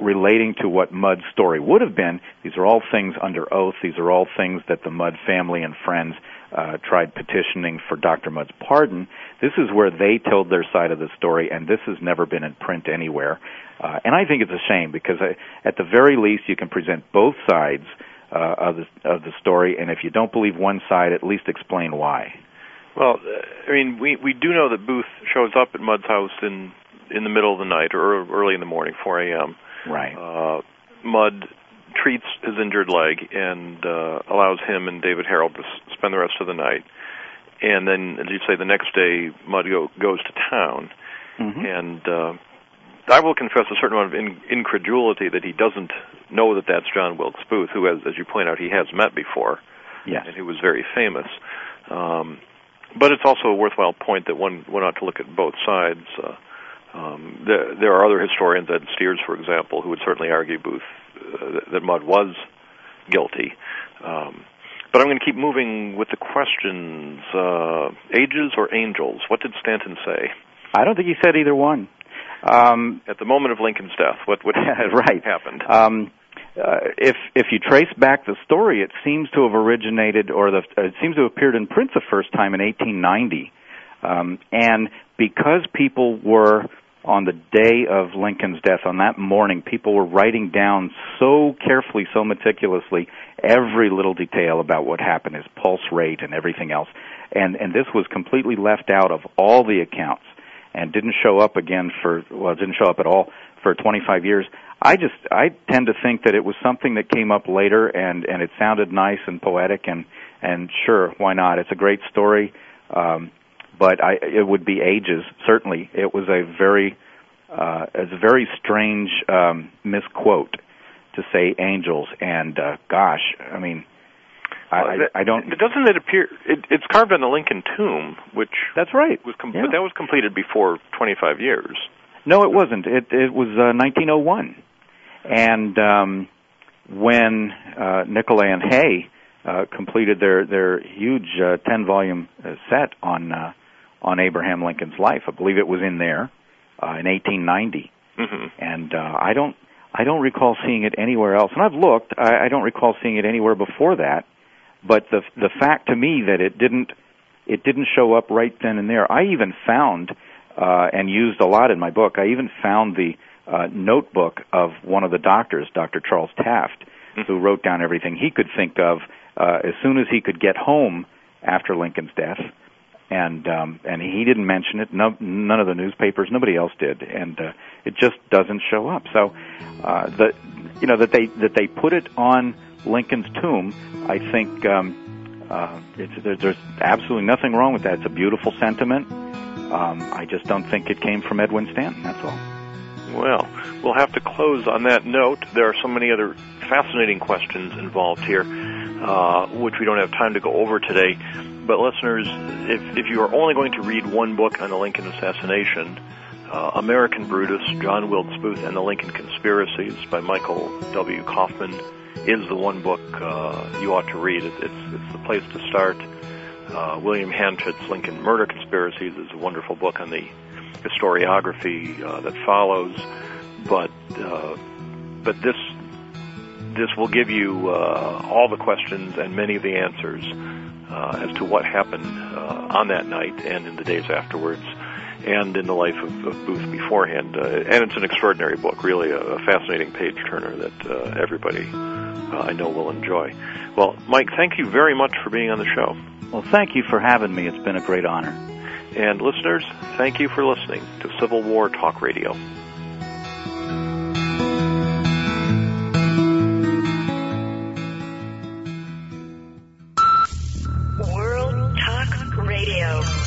relating to what Mudd's story would have been. These are all things under oath. These are all things that the Mudd family and friends uh, tried petitioning for Dr. Mudd's pardon. This is where they told their side of the story, and this has never been in print anywhere. Uh, and I think it's a shame because I, at the very least you can present both sides uh, of the of the story, and if you don't believe one side, at least explain why. Well, uh, I mean, we we do know that Booth shows up at Mudd's house in in the middle of the night or early in the morning, 4 a.m. Right. Uh, Mudd treats his injured leg and uh, allows him and David Herold to s- spend the rest of the night. And then, as you say, the next day, Mudd go, goes to town. Mm-hmm. And uh, I will confess a certain amount of in- incredulity that he doesn't know that that's John Wilkes Booth, who, as, as you point out, he has met before. Yes. And who was very famous. Um, but it's also a worthwhile point that one, one ought to look at both sides. Uh, um, there, there are other historians, Ed Steers, for example, who would certainly argue Booth uh, that Mudd was guilty. Um, but I'm going to keep moving with the questions. Uh, ages or angels? What did Stanton say? I don't think he said either one. Um, At the moment of Lincoln's death, what what [laughs] right. happened? Um, uh, if if you trace back the story, it seems to have originated, or the it seems to have appeared in print the first time in 1890, um, and because people were on the day of Lincoln's death, on that morning, people were writing down so carefully, so meticulously, every little detail about what happened, his pulse rate and everything else. And, and this was completely left out of all the accounts and didn't show up again for, well, didn't show up at all for 25 years. I just, I tend to think that it was something that came up later and, and it sounded nice and poetic and, and sure, why not? It's a great story. Um, but I, it would be ages. Certainly, it was a very, uh, it's a very strange um, misquote to say angels. And uh, gosh, I mean, I, I, I don't. Doesn't it appear? It, it's carved on the Lincoln tomb, which that's right. Was com- yeah. but that was completed before 25 years. No, it wasn't. It it was uh, 1901, and um, when uh, Nicolay and Hay uh, completed their their huge uh, 10 volume uh, set on uh, on Abraham Lincoln's life, I believe it was in there uh, in 1890, mm-hmm. and uh, I don't I don't recall seeing it anywhere else. And I've looked, I, I don't recall seeing it anywhere before that. But the the fact to me that it didn't it didn't show up right then and there. I even found uh, and used a lot in my book. I even found the uh, notebook of one of the doctors, Dr. Charles Taft, mm-hmm. who wrote down everything he could think of uh, as soon as he could get home after Lincoln's death. And um, and he didn't mention it. No, none of the newspapers, nobody else did, and uh, it just doesn't show up. So, uh, the you know that they that they put it on Lincoln's tomb, I think um, uh, it's, there's absolutely nothing wrong with that. It's a beautiful sentiment. Um, I just don't think it came from Edwin Stanton. That's all. Well, we'll have to close on that note. There are so many other fascinating questions involved here, uh, which we don't have time to go over today. But listeners, if, if you are only going to read one book on the Lincoln assassination, uh, American Brutus, John Wilkes Booth, and the Lincoln Conspiracies by Michael W. Kaufman is the one book uh, you ought to read. It, it's, it's the place to start. Uh, William Hanchett's Lincoln Murder Conspiracies is a wonderful book on the historiography uh, that follows, but uh, but this this will give you uh, all the questions and many of the answers as to what happened uh, on that night and in the days afterwards, and in the life of, of Booth beforehand. Uh, and it's an extraordinary book, really a, a fascinating page turner that uh, everybody uh, I know will enjoy. Well, Mike, thank you very much for being on the show. Well, thank you for having me. It's been a great honor. And listeners, thank you for listening to Civil War Talk Radio. Radio.